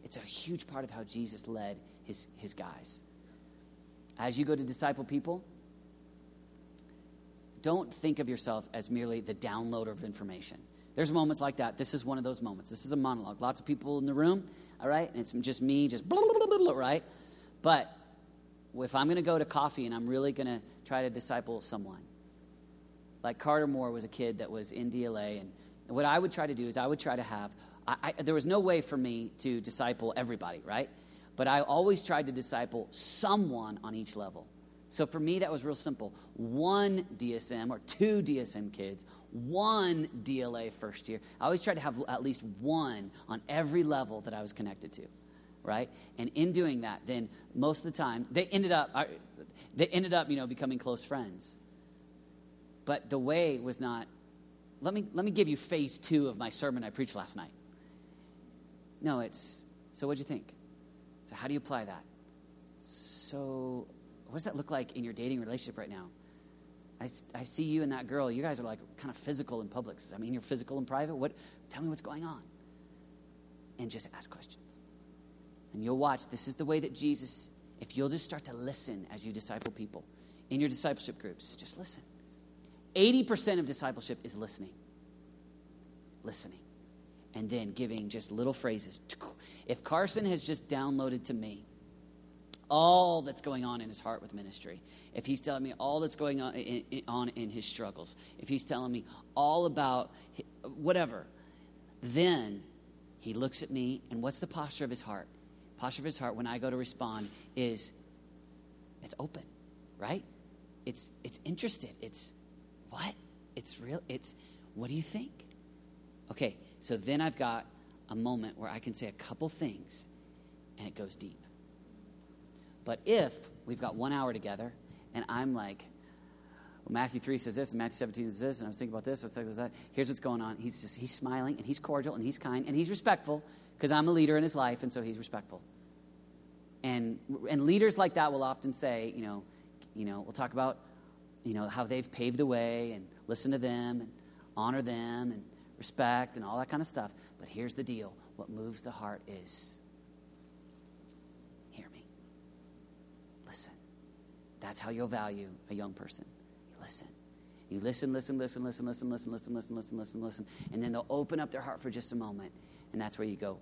[SPEAKER 1] It's a huge part of how Jesus led his, his guys. As you go to disciple people, don't think of yourself as merely the downloader of information. There's moments like that. This is one of those moments. This is a monologue. Lots of people in the room, all right? And it's just me, just blah, blah, blah, blah, right? But if I'm going to go to coffee and I'm really going to try to disciple someone, like Carter Moore was a kid that was in DLA, and what I would try to do is I would try to have, I, I, there was no way for me to disciple everybody, right? But I always tried to disciple someone on each level. So for me, that was real simple. One DSM or two DSM kids, one DLA first year. I always tried to have at least one on every level that I was connected to right? And in doing that, then most of the time they ended up they ended up, you know, becoming close friends. But the way was not. Let me let me give you phase two of my sermon I preached last night. No, it's so. What'd you think? So how do you apply that? So what does that look like in your dating relationship right now? I, I see you and that girl. You guys are like kind of physical in public. I mean you're physical in private? What? Tell me what's going on. And just ask questions. And you'll watch, this is the way that Jesus, if you'll just start to listen as you disciple people in your discipleship groups, just listen. 80% of discipleship is listening. Listening. And then giving just little phrases. If Carson has just downloaded to me all that's going on in his heart with ministry, if he's telling me all that's going on in, on in his struggles, if he's telling me all about whatever, then he looks at me, and what's the posture of his heart? posture of his heart when I go to respond is it's open, right? It's it's interested. It's what? It's real. It's what do you think? Okay, so then I've got a moment where I can say a couple things and it goes deep. But if we've got one hour together and I'm like, well, Matthew 3 says this, and Matthew 17 says this, and I was thinking about this, I was thinking about that. Here's what's going on. He's just, he's smiling, and he's cordial, and he's kind, and he's respectful, because I'm a leader in his life, and so he's respectful. And, and leaders like that will often say, you know, you know, we'll talk about, you know, how they've paved the way, and listen to them, and honor them, and respect, and all that kind of stuff. But here's the deal what moves the heart is hear me. Listen. That's how you'll value a young person You listen. You listen, listen, listen, listen, listen, listen, listen, listen, listen, listen, listen. And then they'll open up their heart for just a moment. And that's where you go,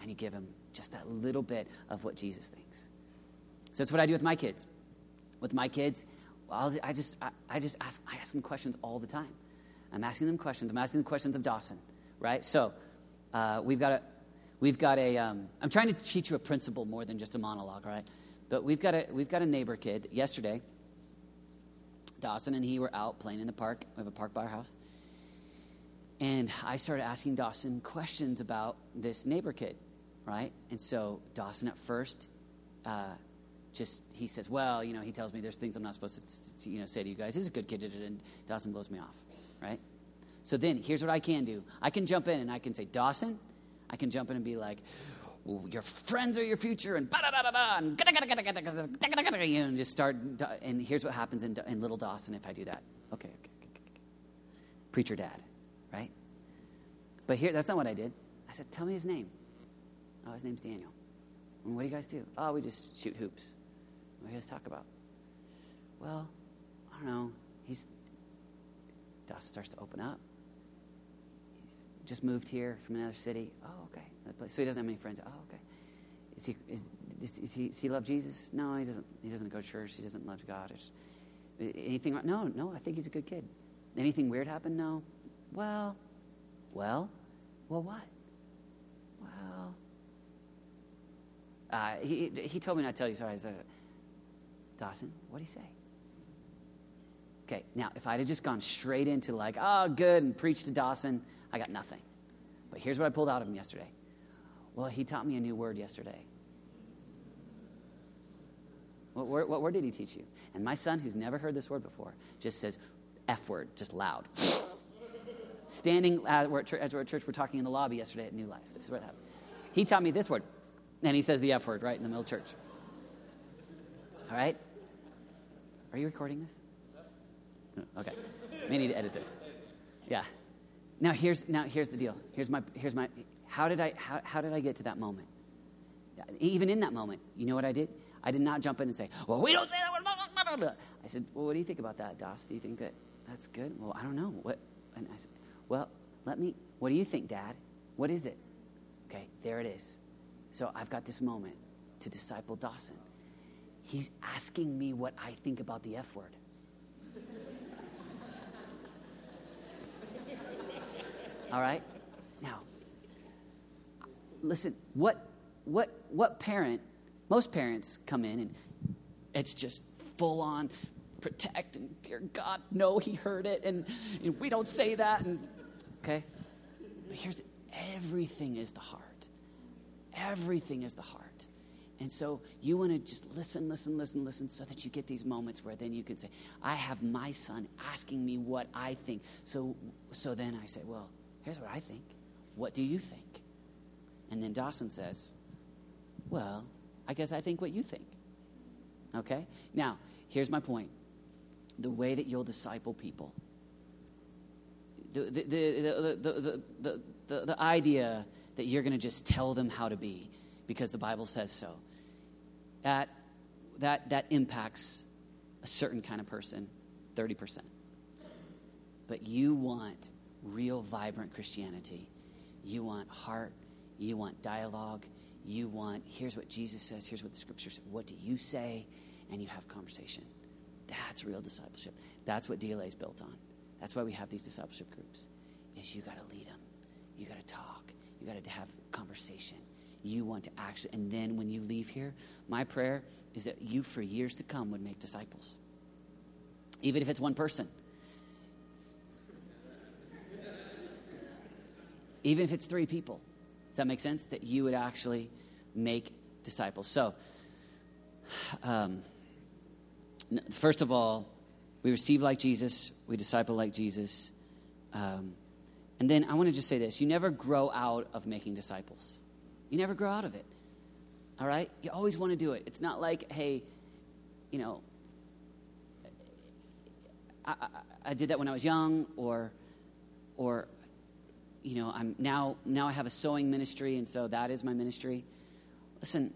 [SPEAKER 1] and you give them just that little bit of what Jesus thinks. So that's what I do with my kids. With my kids, I'll, I just, I, I just ask, I ask them questions all the time. I'm asking them questions. I'm asking them questions of Dawson right? So uh, we've got a, we've got a. am trying to teach you a principle more than just a monologue, right? But we've got a, we've got a neighbor kid yesterday. Dawson and he were out playing in the park. We have a park by our house. And I started asking Dawson questions about this neighbor kid, right? And so Dawson at first, uh, just he says, well, you know, he tells me there's things I'm not supposed to, you know, say to you guys. He's a good kid, and Dawson blows me off, right? So then here's what I can do. I can jump in and I can say, Dawson, I can jump in and be like, your friends are your future, and and and just start. And here's what happens in, in Little Dawson if I do that. Okay, okay, okay, okay. preacher dad, right? But here, that's not what I did. I said, tell me his name. Oh, his name's Daniel. And what do you guys do? Oh, we just shoot hoops. What do you guys talk about? Well, I don't know. He's Dawson starts to open up. He's just moved here from another city. Oh, okay. So he doesn't have many friends. Oh, okay. Is he, is, is, is he, does he love Jesus? No, he doesn't. He doesn't go to church. He doesn't love God. It's, anything? No, no. I think he's a good kid. Anything weird happen? No. Well, well, well, what? Well, uh, he he told me not to tell you. Sorry, I said, Dawson. What did he say? Okay, now if I'd have just gone straight into like, oh, good, and preached to Dawson, I got nothing. But here's what I pulled out of him yesterday. Well, he taught me a new word yesterday. What word, what word did he teach you? And my son, who's never heard this word before, just says F word, just loud. Standing at, we're church, as we're at church, we're talking in the lobby yesterday at New Life. This is what happened. He taught me this word, and he says the F word right in the middle of church. All right? Are you recording this? Mm, okay. May need to edit this. Yeah. Now here's now here's the deal. Here's my here's my how did I how, how did I get to that moment? Even in that moment, you know what I did? I did not jump in and say, "Well, we don't say that word." I said, "Well, what do you think about that, Doss? Do you think that that's good?" Well, I don't know. What? And I said, "Well, let me. What do you think, Dad? What is it?" Okay, there it is. So I've got this moment to disciple Dawson. He's asking me what I think about the F word. All right? Now, listen, what, what, what parent, most parents come in and it's just full on protect and dear God, no, he heard it and, and we don't say that. And, okay? But here's everything is the heart. Everything is the heart. And so you want to just listen, listen, listen, listen, so that you get these moments where then you can say, I have my son asking me what I think. So, so then I say, well, Here's what I think. What do you think? And then Dawson says, Well, I guess I think what you think. Okay? Now, here's my point the way that you'll disciple people. The, the, the, the, the, the, the idea that you're going to just tell them how to be because the Bible says so, that, that, that impacts a certain kind of person 30%. But you want real vibrant Christianity. You want heart, you want dialogue, you want, here's what Jesus says, here's what the scripture says. What do you say? And you have conversation. That's real discipleship. That's what DLA is built on. That's why we have these discipleship groups. Is you got to lead them. You got to talk. You got to have conversation. You want to actually, and then when you leave here, my prayer is that you, for years to come, would make disciples. Even if it's one person. Even if it's three people. Does that make sense? That you would actually make disciples. So, um, first of all, we receive like Jesus, we disciple like Jesus. Um, and then I want to just say this you never grow out of making disciples, you never grow out of it. All right? You always want to do it. It's not like, hey, you know, I, I, I did that when I was young, or, or you know, I'm now now I have a sewing ministry, and so that is my ministry. Listen,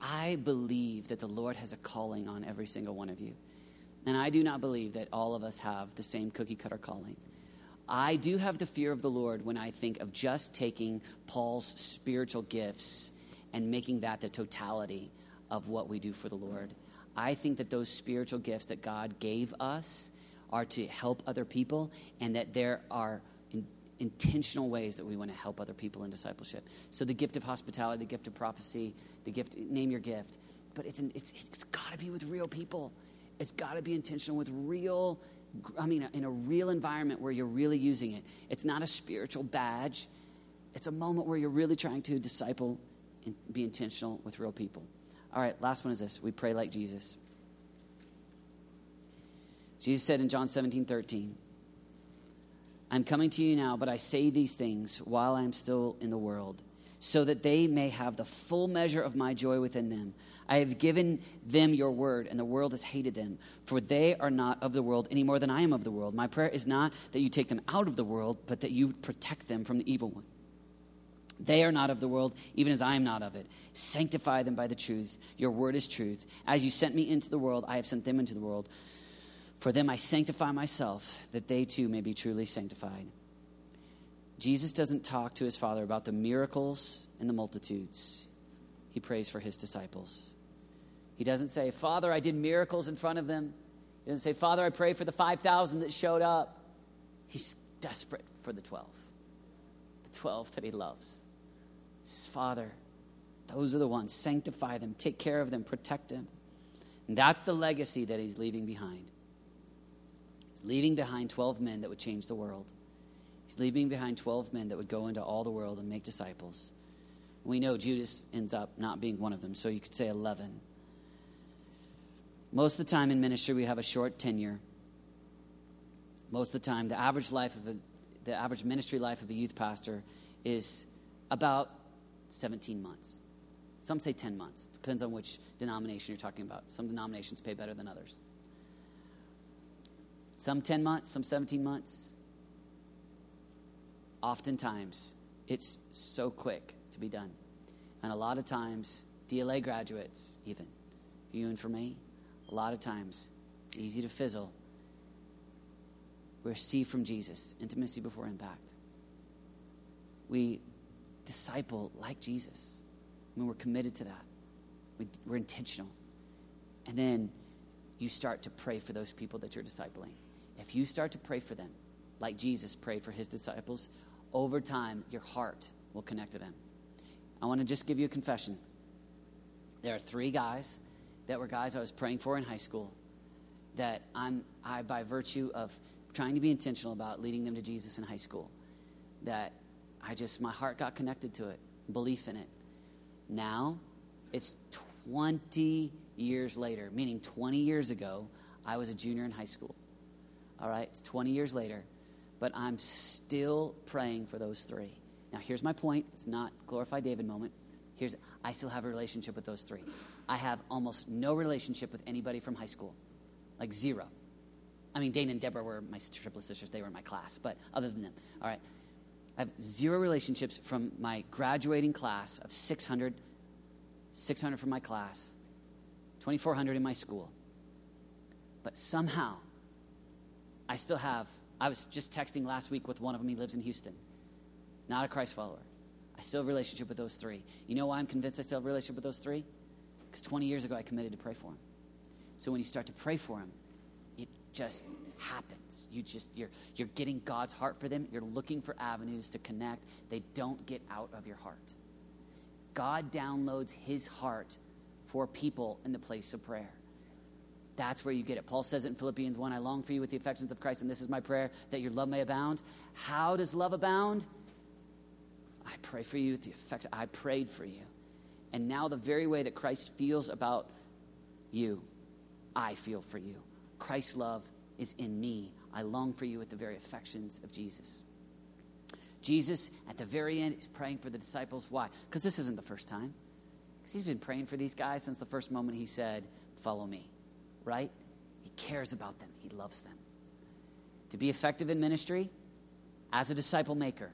[SPEAKER 1] I believe that the Lord has a calling on every single one of you. And I do not believe that all of us have the same cookie cutter calling. I do have the fear of the Lord when I think of just taking Paul's spiritual gifts and making that the totality of what we do for the Lord. I think that those spiritual gifts that God gave us are to help other people and that there are intentional ways that we want to help other people in discipleship. So the gift of hospitality, the gift of prophecy, the gift, name your gift. But it's, an, it's, it's got to be with real people. It's got to be intentional with real, I mean, in a real environment where you're really using it. It's not a spiritual badge. It's a moment where you're really trying to disciple and be intentional with real people. All right, last one is this. We pray like Jesus. Jesus said in John 17, 13, I'm coming to you now, but I say these things while I am still in the world, so that they may have the full measure of my joy within them. I have given them your word, and the world has hated them, for they are not of the world any more than I am of the world. My prayer is not that you take them out of the world, but that you protect them from the evil one. They are not of the world, even as I am not of it. Sanctify them by the truth. Your word is truth. As you sent me into the world, I have sent them into the world. For them I sanctify myself, that they too may be truly sanctified. Jesus doesn't talk to his Father about the miracles and the multitudes, he prays for his disciples. He doesn't say, Father, I did miracles in front of them. He doesn't say, Father, I pray for the 5,000 that showed up. He's desperate for the 12, the 12 that he loves. He says, Father, those are the ones. Sanctify them, take care of them, protect them. And that's the legacy that he's leaving behind. Leaving behind 12 men that would change the world. He's leaving behind 12 men that would go into all the world and make disciples. We know Judas ends up not being one of them, so you could say 11. Most of the time in ministry, we have a short tenure. Most of the time, the average life of a, the average ministry life of a youth pastor is about 17 months. Some say 10 months. Depends on which denomination you're talking about. Some denominations pay better than others. Some 10 months, some 17 months. Oftentimes, it's so quick to be done. And a lot of times, DLA graduates, even, you and for me, a lot of times it's easy to fizzle. We receive from Jesus intimacy before impact. We disciple like Jesus. I mean, we're committed to that. We, we're intentional. And then you start to pray for those people that you're discipling. If you start to pray for them, like Jesus prayed for his disciples, over time, your heart will connect to them. I want to just give you a confession. There are three guys that were guys I was praying for in high school that I'm, I, by virtue of trying to be intentional about leading them to Jesus in high school, that I just, my heart got connected to it, belief in it. Now, it's 20 years later, meaning 20 years ago, I was a junior in high school. All right, it's 20 years later, but I'm still praying for those three. Now, here's my point. It's not glorify David moment. Here's I still have a relationship with those three. I have almost no relationship with anybody from high school, like zero. I mean, Dane and Deborah were my triple sisters; they were in my class. But other than them, all right, I have zero relationships from my graduating class of 600, 600 from my class, 2,400 in my school. But somehow, I still have. I was just texting last week with one of them. He lives in Houston, not a Christ follower. I still have a relationship with those three. You know why I'm convinced I still have a relationship with those three? Because 20 years ago, I committed to pray for him. So when you start to pray for him, it just happens. You just you're you're getting God's heart for them. You're looking for avenues to connect. They don't get out of your heart. God downloads his heart for people in the place of prayer. That's where you get it. Paul says it in Philippians 1 I long for you with the affections of Christ, and this is my prayer that your love may abound. How does love abound? I pray for you with the effect. I prayed for you. And now, the very way that Christ feels about you, I feel for you. Christ's love is in me. I long for you with the very affections of Jesus. Jesus, at the very end, is praying for the disciples. Why? Because this isn't the first time. Because he's been praying for these guys since the first moment he said, Follow me, right? He cares about them, he loves them. To be effective in ministry, as a disciple maker,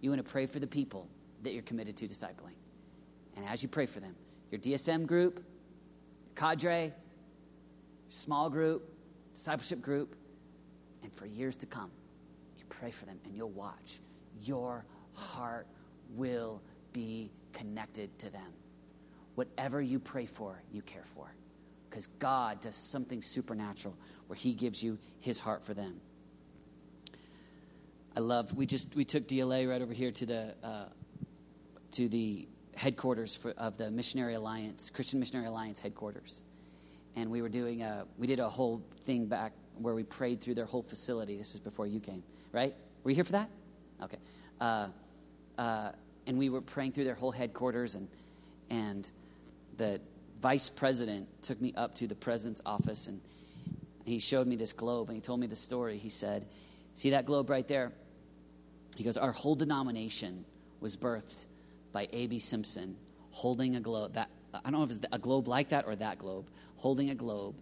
[SPEAKER 1] you want to pray for the people that you're committed to discipling. And as you pray for them, your DSM group, your cadre, small group, discipleship group, and for years to come, you pray for them and you'll watch. Your heart will be connected to them. Whatever you pray for, you care for. Because God does something supernatural where He gives you His heart for them. I loved. We just we took DLA right over here to the uh, to the headquarters for, of the Missionary Alliance Christian Missionary Alliance headquarters, and we were doing a we did a whole thing back where we prayed through their whole facility. This was before you came, right? Were you here for that? Okay. Uh, uh, and we were praying through their whole headquarters, and and the vice president took me up to the president's office, and he showed me this globe, and he told me the story. He said, "See that globe right there? He goes, Our whole denomination was birthed by A.B. Simpson holding a globe. That, I don't know if it's a globe like that or that globe, holding a globe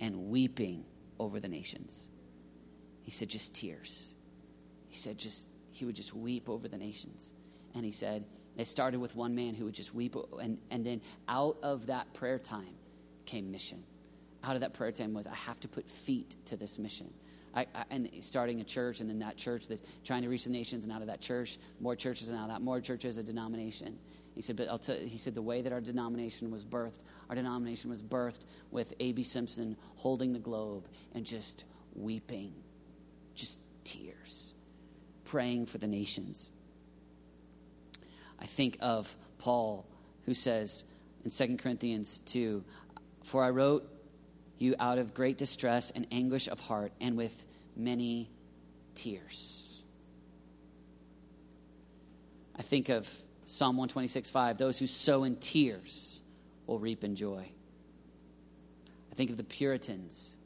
[SPEAKER 1] and weeping over the nations. He said, just tears. He said, just, he would just weep over the nations. And he said, it started with one man who would just weep. And, and then out of that prayer time came mission. Out of that prayer time was, I have to put feet to this mission. I, I, and starting a church, and then that church that's trying to reach the nations, and out of that church, more churches, and out of that, more churches, a denomination. He said, but I'll tell, he said the way that our denomination was birthed, our denomination was birthed with A.B. Simpson holding the globe and just weeping, just tears, praying for the nations. I think of Paul, who says in 2 Corinthians 2, For I wrote you out of great distress and anguish of heart and with many tears. I think of Psalm 126 5 those who sow in tears will reap in joy. I think of the Puritans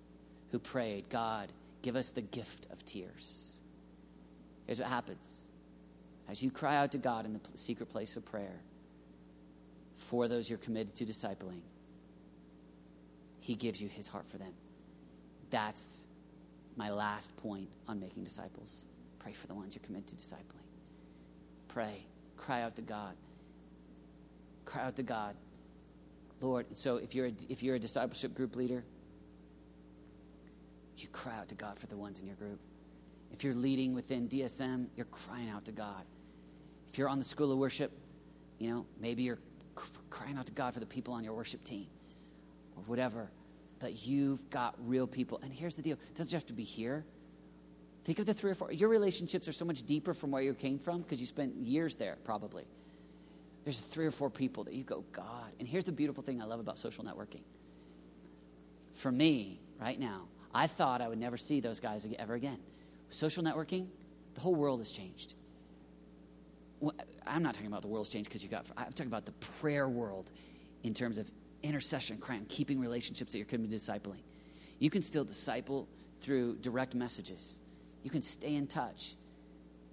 [SPEAKER 1] who prayed, God, give us the gift of tears. Here's what happens as you cry out to God in the secret place of prayer for those you're committed to discipling, he gives you his heart for them. That's my last point on making disciples. Pray for the ones you're committed to discipling. Pray. Cry out to God. Cry out to God. Lord, so if you're a, if you're a discipleship group leader, you cry out to God for the ones in your group. If you're leading within DSM, you're crying out to God. If you're on the school of worship, you know, maybe you're crying out to God for the people on your worship team or whatever, but you've got real people. And here's the deal it doesn't have to be here. Think of the three or four. Your relationships are so much deeper from where you came from because you spent years there, probably. There's three or four people that you go, God. And here's the beautiful thing I love about social networking. For me, right now, I thought I would never see those guys ever again. Social networking, the whole world has changed. I'm not talking about the world's changed because you got, I'm talking about the prayer world in terms of intercession, crying, keeping relationships that you're committed to discipling. You can still disciple through direct messages. You can stay in touch.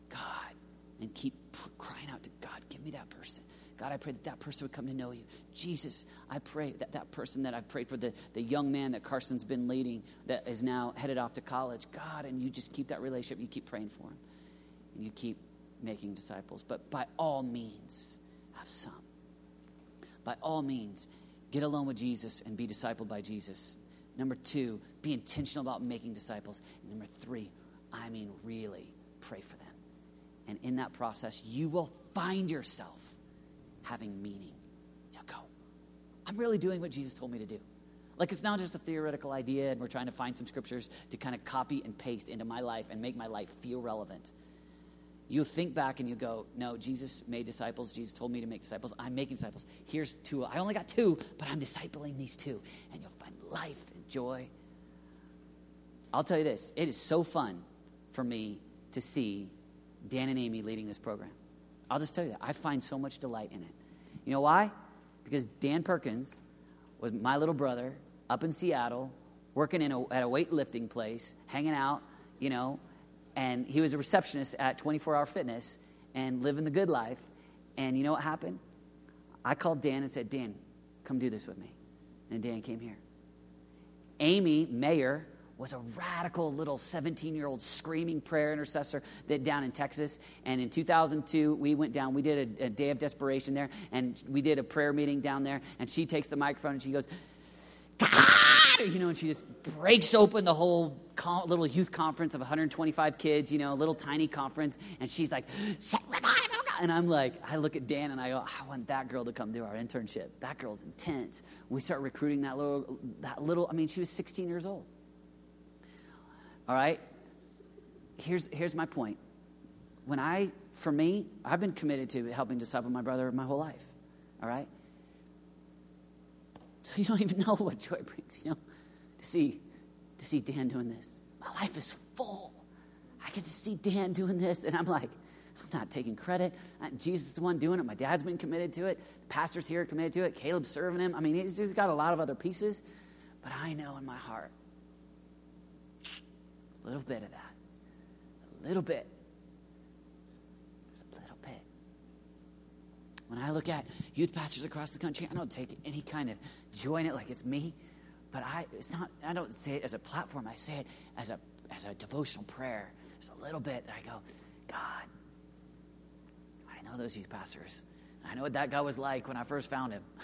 [SPEAKER 1] God, and keep crying out to God, give me that person. God, I pray that that person would come to know you. Jesus, I pray that that person that I've prayed for, the, the young man that Carson's been leading that is now headed off to college, God, and you just keep that relationship, you keep praying for him, and you keep making disciples. But by all means, have some. By all means, Get alone with Jesus and be discipled by Jesus. Number two, be intentional about making disciples. And number three, I mean, really pray for them. And in that process, you will find yourself having meaning. You'll go, I'm really doing what Jesus told me to do. Like it's not just a theoretical idea and we're trying to find some scriptures to kind of copy and paste into my life and make my life feel relevant you think back and you go, no, Jesus made disciples. Jesus told me to make disciples. I'm making disciples. Here's two. I only got two, but I'm discipling these two. And you'll find life and joy. I'll tell you this it is so fun for me to see Dan and Amy leading this program. I'll just tell you that. I find so much delight in it. You know why? Because Dan Perkins was my little brother up in Seattle, working in a, at a weightlifting place, hanging out, you know, and he was a receptionist at 24 Hour Fitness and living the good life. And you know what happened? I called Dan and said, Dan, come do this with me. And Dan came here. Amy Mayer was a radical little 17 year old screaming prayer intercessor that down in Texas. And in 2002, we went down, we did a, a, day of desperation there, and we did a prayer meeting down there. And she takes the microphone and she goes, you know, and she just breaks open the whole little youth conference of 125 kids, you know, a little tiny conference, and she's like, and I'm like, I look at Dan and I go, I want that girl to come do our internship. That girl's intense. We start recruiting that little, that little. I mean, she was 16 years old. All right. Here's here's my point. when I, for me, I've been committed to helping disciple my brother my whole life. All right? So you don't even know what joy brings, you know, to see, to see Dan doing this. My life is full. I get to see Dan doing this, and I'm like, I'm not taking credit. Uh, Jesus is the one doing it. My dad's been committed to it. The pastor's here committed to it. Caleb's serving him. I mean, he's, he's got a lot of other pieces. But I know in my heart, a little bit of that. A little bit. There's a little bit. When I look at youth pastors across the country, I don't take any kind of joy in it like it's me. But I, it's not, I don't say it as a platform. I say it as a, as a devotional prayer. There's a little bit that I go, God, I know those youth pastors. I know what that guy was like when I first found him.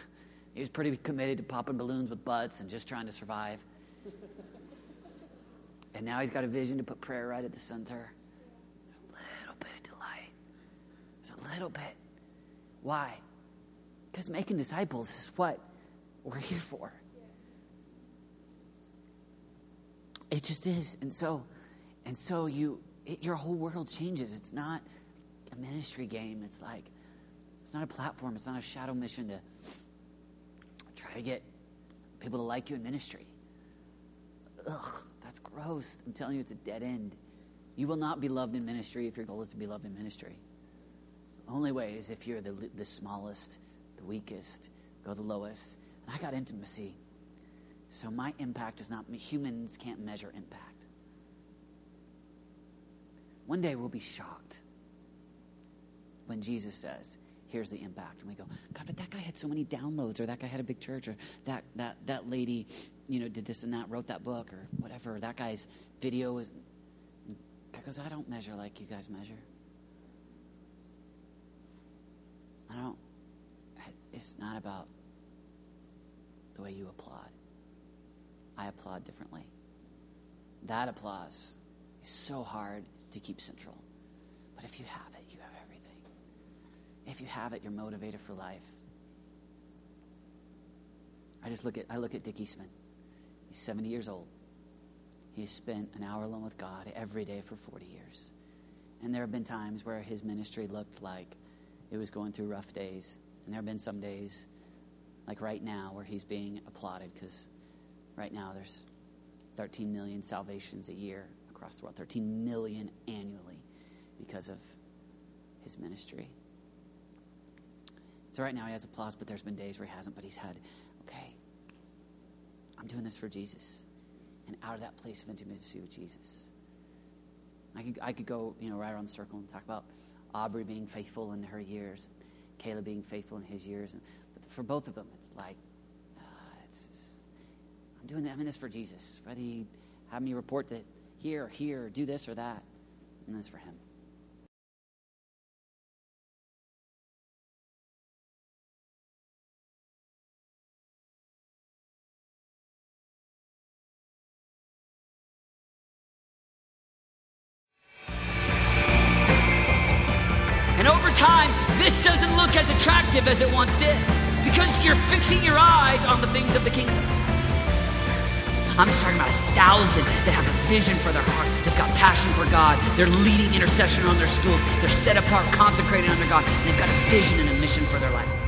[SPEAKER 1] He was pretty committed to popping balloons with butts and just trying to survive. and now he's got a vision to put prayer right at the center. There's a little bit of delight. There's a little bit. Why? Because making disciples is what we're here for. It just is. And so, and so you, it, your whole world changes. It's not a ministry game. It's like, it's not a platform. It's not a shadow mission to try to get people to like you in ministry. Ugh, that's gross. I'm telling you, it's a dead end. You will not be loved in ministry if your goal is to be loved in ministry. Only way is if you're the, the smallest, the weakest, go the lowest. And I got intimacy. So my impact is not, humans can't measure impact. One day we'll be shocked when Jesus says, here's the impact. And we go, God, but that guy had so many downloads, or that guy had a big church, or that that that lady, you know, did this and that, wrote that book, or whatever. That guy's video is because I don't measure like you guys measure. I don't. It's not about the way you applaud. I applaud differently. That applause is so hard to keep central. But if you have it, you have everything. If you have it, you're motivated for life. I just look at I look at Dick Eastman. He's 70 years old. He's spent an hour alone with God every day for 40 years. And there have been times where his ministry looked like it was going through rough days. And there have been some days, like right now, where he's being applauded because right now there's 13 million salvations a year across the world, 13 million annually because of his ministry. So right now he has applause, but there's been days where he hasn't, but he's had, okay, I'm doing this for Jesus. And out of that place of intimacy with Jesus. I could, I could go, you know, right around the circle and talk about Aubrey being faithful in her years, Caleb being faithful in his years. And, But for both of them, it's like, uh, it's, I'm doing that, I'm in this for Jesus. Whether you have me report that here or here, or do this or that, and that's for him. And over time, this doesn't look as attractive as it once did because you're fixing your eyes on the things of the kingdom. I'm just talking about a thousand that have a vision for their heart. They've got passion for God. They're leading intercession on their schools. They're set apart, consecrated under God. They've got a vision and a mission for their life.